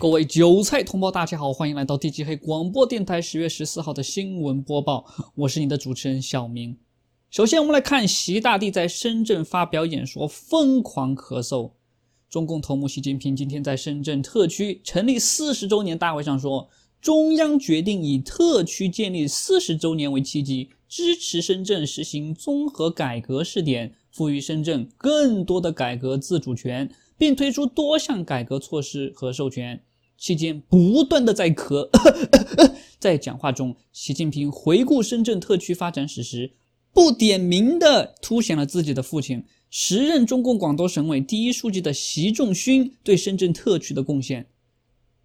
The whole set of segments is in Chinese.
各位韭菜同胞，大家好，欢迎来到地基黑广播电台十月十四号的新闻播报，我是你的主持人小明。首先，我们来看习大帝在深圳发表演说，疯狂咳嗽。中共头目习近平今天在深圳特区成立四十周年大会上说，中央决定以特区建立四十周年为契机，支持深圳实行综合改革试点，赋予深圳更多的改革自主权，并推出多项改革措施和授权。期间不断的在咳，在讲话中，习近平回顾深圳特区发展史时，不点名的凸显了自己的父亲时任中共广东省委第一书记的习仲勋对深圳特区的贡献。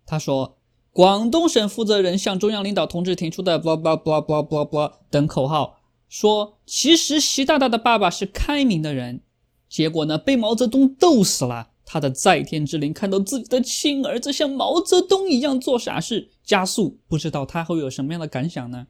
他说，广东省负责人向中央领导同志提出的 “blah blah blah blah blah blah” 等口号，说其实习大大的爸爸是开明的人，结果呢被毛泽东逗死了。他的在天之灵看到自己的亲儿子像毛泽东一样做傻事，加速，不知道他会有什么样的感想呢？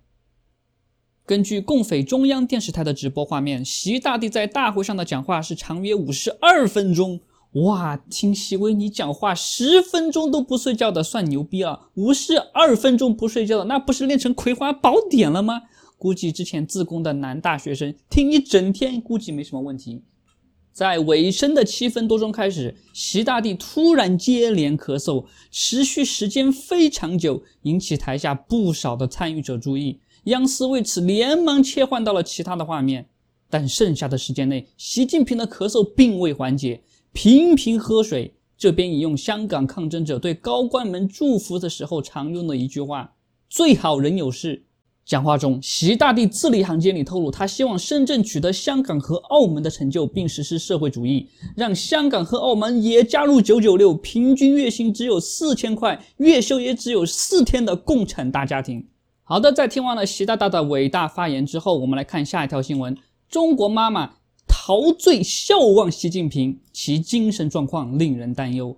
根据共匪中央电视台的直播画面，习大帝在大会上的讲话是长约五十二分钟。哇，听习威尼讲话十分钟都不睡觉的算牛逼了，五十二分钟不睡觉的那不是练成葵花宝典了吗？估计之前自贡的男大学生听一整天，估计没什么问题。在尾声的七分多钟开始，习大帝突然接连咳嗽，持续时间非常久，引起台下不少的参与者注意。央视为此连忙切换到了其他的画面，但剩下的时间内，习近平的咳嗽并未缓解，频频喝水。这边引用香港抗争者对高官们祝福的时候常用的一句话：“最好人有事。”讲话中，习大帝字里行间里透露，他希望深圳取得香港和澳门的成就，并实施社会主义，让香港和澳门也加入九九六，平均月薪只有四千块，月休也只有四天的共产大家庭。好的，在听完了习大大的伟大发言之后，我们来看下一条新闻：中国妈妈陶醉笑望习近平，其精神状况令人担忧。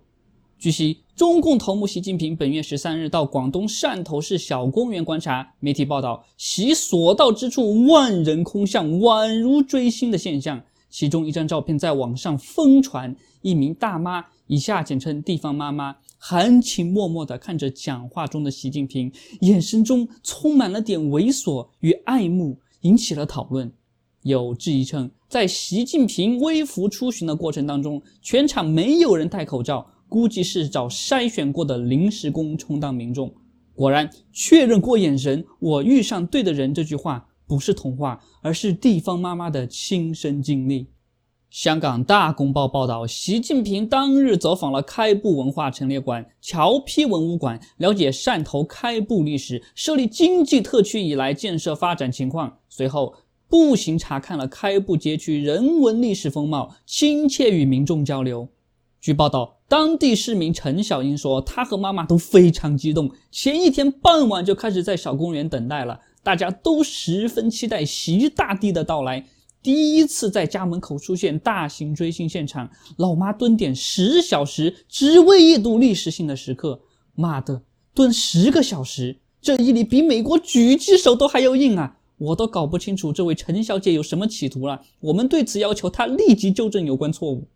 据悉，中共头目习近平本月十三日到广东汕头市小公园观察。媒体报道，习所到之处万人空巷，宛如追星的现象。其中一张照片在网上疯传，一名大妈（以下简称地方妈妈）含情脉脉地看着讲话中的习近平，眼神中充满了点猥琐与爱慕，引起了讨论。有质疑称，在习近平微服出巡的过程当中，全场没有人戴口罩。估计是找筛选过的临时工充当民众。果然，确认过眼神，我遇上对的人。这句话不是童话，而是地方妈妈的亲身经历。香港大公报报道，习近平当日走访了开埠文化陈列馆、侨批文物馆，了解汕头开埠历史、设立经济特区以来建设发展情况。随后，步行查看了开埠街区人文历史风貌，亲切与民众交流。据报道，当地市民陈小英说，她和妈妈都非常激动，前一天傍晚就开始在小公园等待了。大家都十分期待习大帝的到来。第一次在家门口出现大型追星现场，老妈蹲点十小时，只为一睹历史性的时刻。妈的，蹲十个小时，这毅力比美国狙击手都还要硬啊！我都搞不清楚这位陈小姐有什么企图了。我们对此要求她立即纠正有关错误。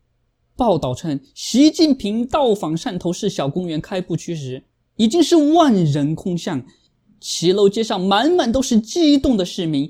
报道称，习近平到访汕头市小公园开埠区时，已经是万人空巷，骑楼街上满满都是激动的市民，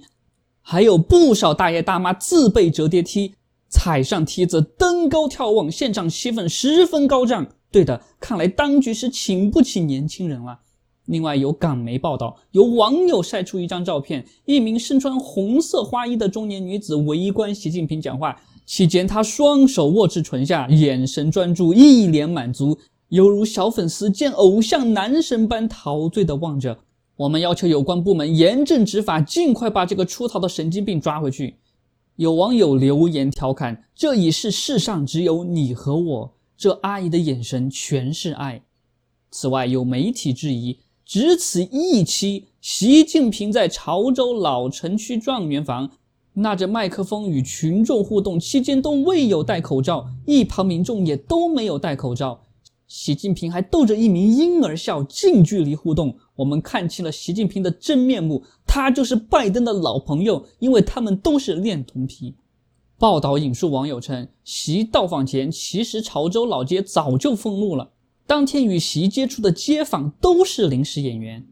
还有不少大爷大妈自备折叠梯，踩上梯子登高眺望，现场气氛十分高涨。对的，看来当局是请不起年轻人了。另外，有港媒报道，有网友晒出一张照片，一名身穿红色花衣的中年女子围观习近平讲话。期间，他双手握至唇下，眼神专注，一脸满足，犹如小粉丝见偶像男神般陶醉地望着。我们要求有关部门严正执法，尽快把这个出逃的神经病抓回去。有网友留言调侃：“这已是世上只有你和我。”这阿姨的眼神全是爱。此外，有媒体质疑，只此一期，习近平在潮州老城区状元房。拿着麦克风与群众互动期间都未有戴口罩，一旁民众也都没有戴口罩。习近平还逗着一名婴儿笑，近距离互动。我们看清了习近平的真面目，他就是拜登的老朋友，因为他们都是恋童癖。报道引述网友称，习到访前其实潮州老街早就封路了，当天与习接触的街坊都是临时演员。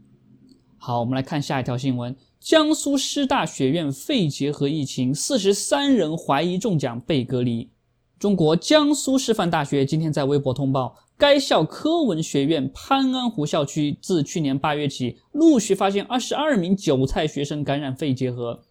好，我们来看下一条新闻：江苏师大学院肺结核疫情，四十三人怀疑中奖被隔离。中国江苏师范大学今天在微博通报，该校科文学院潘安湖校区自去年八月起，陆续发现二十二名韭菜学生感染肺结核。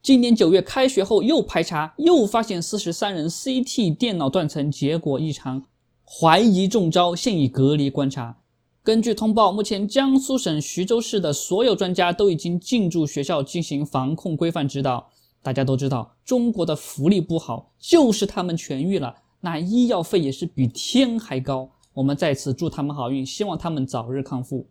今年九月开学后又排查，又发现四十三人 CT 电脑断层结果异常，怀疑中招，现已隔离观察。根据通报，目前江苏省徐州市的所有专家都已经进驻学校进行防控规范指导。大家都知道，中国的福利不好，就是他们痊愈了，那医药费也是比天还高。我们在此祝他们好运，希望他们早日康复。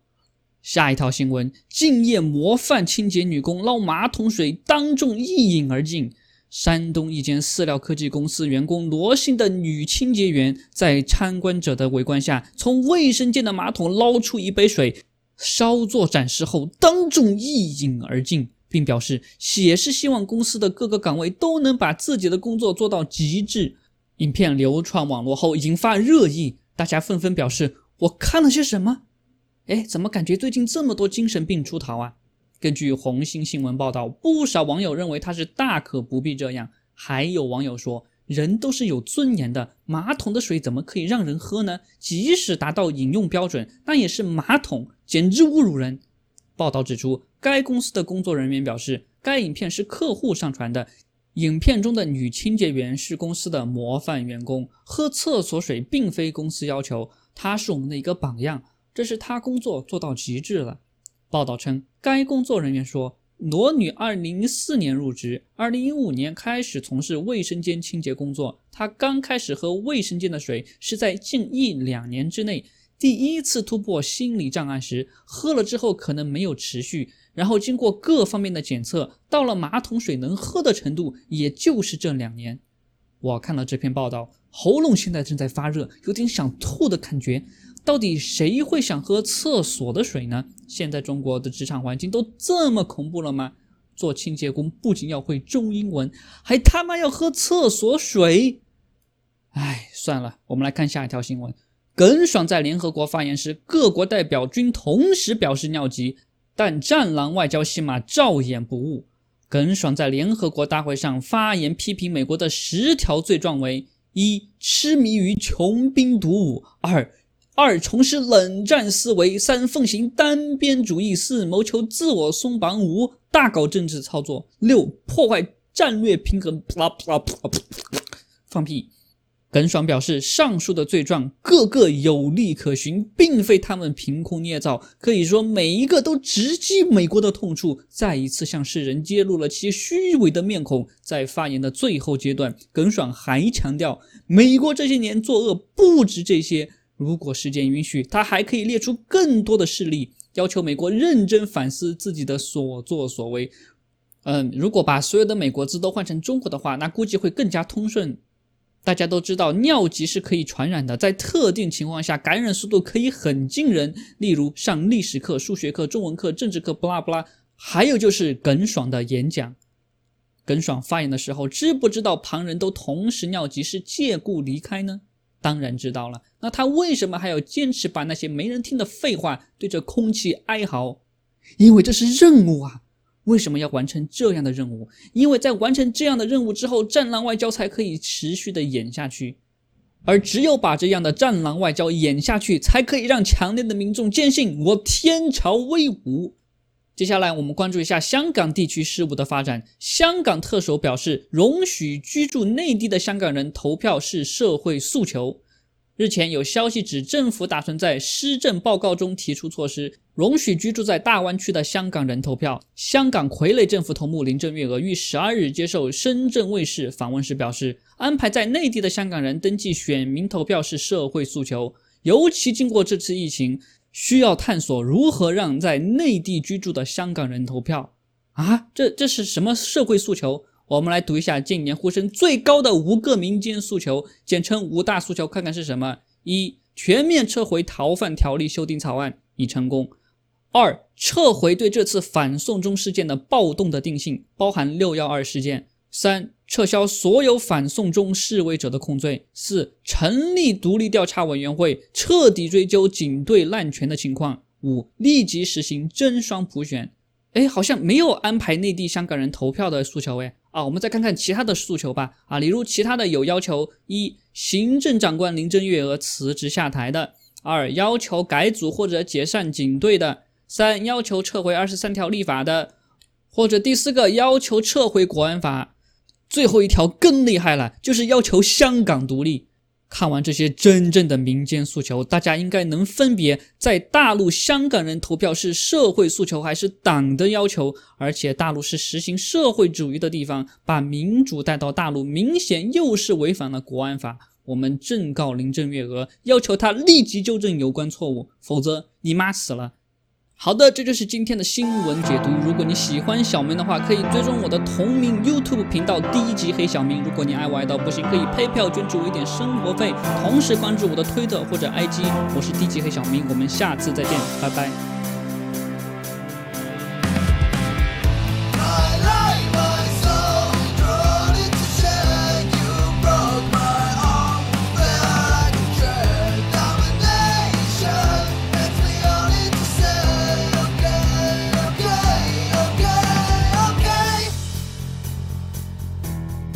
下一条新闻：敬业模范清洁女工捞马桶水，当众一饮而尽。山东一间饲料科技公司员工罗姓的女清洁员，在参观者的围观下，从卫生间的马桶捞出一杯水，稍作展示后，当众一饮而尽，并表示也是希望公司的各个岗位都能把自己的工作做到极致。影片流传网络后，引发热议，大家纷纷表示：“我看了些什么？哎，怎么感觉最近这么多精神病出逃啊？”根据红星新闻报道，不少网友认为他是大可不必这样。还有网友说，人都是有尊严的，马桶的水怎么可以让人喝呢？即使达到饮用标准，那也是马桶，简直侮辱人。报道指出，该公司的工作人员表示，该影片是客户上传的，影片中的女清洁员是公司的模范员工，喝厕所水并非公司要求，她是我们的一个榜样，这是她工作做到极致了。报道称，该工作人员说，罗女2004年入职，2015年开始从事卫生间清洁工作。她刚开始喝卫生间的水是在近一两年之内第一次突破心理障碍时，喝了之后可能没有持续，然后经过各方面的检测，到了马桶水能喝的程度，也就是这两年。我看了这篇报道，喉咙现在正在发热，有点想吐的感觉。到底谁会想喝厕所的水呢？现在中国的职场环境都这么恐怖了吗？做清洁工不仅要会中英文，还他妈要喝厕所水？哎，算了，我们来看下一条新闻。耿爽在联合国发言时，各国代表均同时表示尿急，但战狼外交戏码照演不误。耿爽在联合国大会上发言，批评美国的十条罪状为：一、痴迷于穷兵黩武；二、二、从事冷战思维；三、奉行单边主义；四、谋求自我松绑；五、大搞政治操作；六、破坏战略平衡。啪啪啪啪，放屁！耿爽表示，上述的罪状个个有理可循，并非他们凭空捏造，可以说每一个都直击美国的痛处，再一次向世人揭露了其虚伪的面孔。在发言的最后阶段，耿爽还强调，美国这些年作恶不止这些。如果时间允许，他还可以列出更多的事例，要求美国认真反思自己的所作所为。嗯，如果把所有的美国字都换成中国的话，那估计会更加通顺。大家都知道，尿急是可以传染的，在特定情况下，感染速度可以很惊人。例如上历史课、数学课、中文课、政治课，不拉不拉。还有就是耿爽的演讲，耿爽发言的时候，知不知道旁人都同时尿急是借故离开呢？当然知道了，那他为什么还要坚持把那些没人听的废话对着空气哀嚎？因为这是任务啊！为什么要完成这样的任务？因为在完成这样的任务之后，战狼外交才可以持续的演下去，而只有把这样的战狼外交演下去，才可以让强烈的民众坚信我天朝威武。接下来，我们关注一下香港地区事务的发展。香港特首表示，容许居住内地的香港人投票是社会诉求。日前有消息指，政府打算在施政报告中提出措施，容许居住在大湾区的香港人投票。香港傀儡政府头目林郑月娥于十二日接受深圳卫视访问时表示，安排在内地的香港人登记选民投票是社会诉求，尤其经过这次疫情。需要探索如何让在内地居住的香港人投票啊？这这是什么社会诉求？我们来读一下近年呼声最高的五个民间诉求，简称五大诉求，看看是什么：一、全面撤回逃犯条例修订草案，已成功；二、撤回对这次反送中事件的暴动的定性，包含六幺二事件；三、撤销所有反送中示威者的控罪；四、成立独立调查委员会，彻底追究警队滥权的情况；五、立即实行真双普选。哎，好像没有安排内地香港人投票的诉求哎啊，我们再看看其他的诉求吧。啊，例如其他的有要求：一、行政长官林郑月娥辞职下台的；二、要求改组或者解散警队的；三、要求撤回二十三条立法的；或者第四个要求撤回国安法；最后一条更厉害了，就是要求香港独立。看完这些真正的民间诉求，大家应该能分别在大陆香港人投票是社会诉求还是党的要求。而且大陆是实行社会主义的地方，把民主带到大陆，明显又是违反了国安法。我们正告林郑月娥，要求她立即纠正有关错误，否则你妈死了。好的，这就是今天的新闻解读。如果你喜欢小明的话，可以追踪我的同名 YouTube 频道低级黑小明。如果你爱我爱到不行，可以配票捐助我一点生活费，同时关注我的推特或者 IG。我是低级黑小明，我们下次再见，拜拜。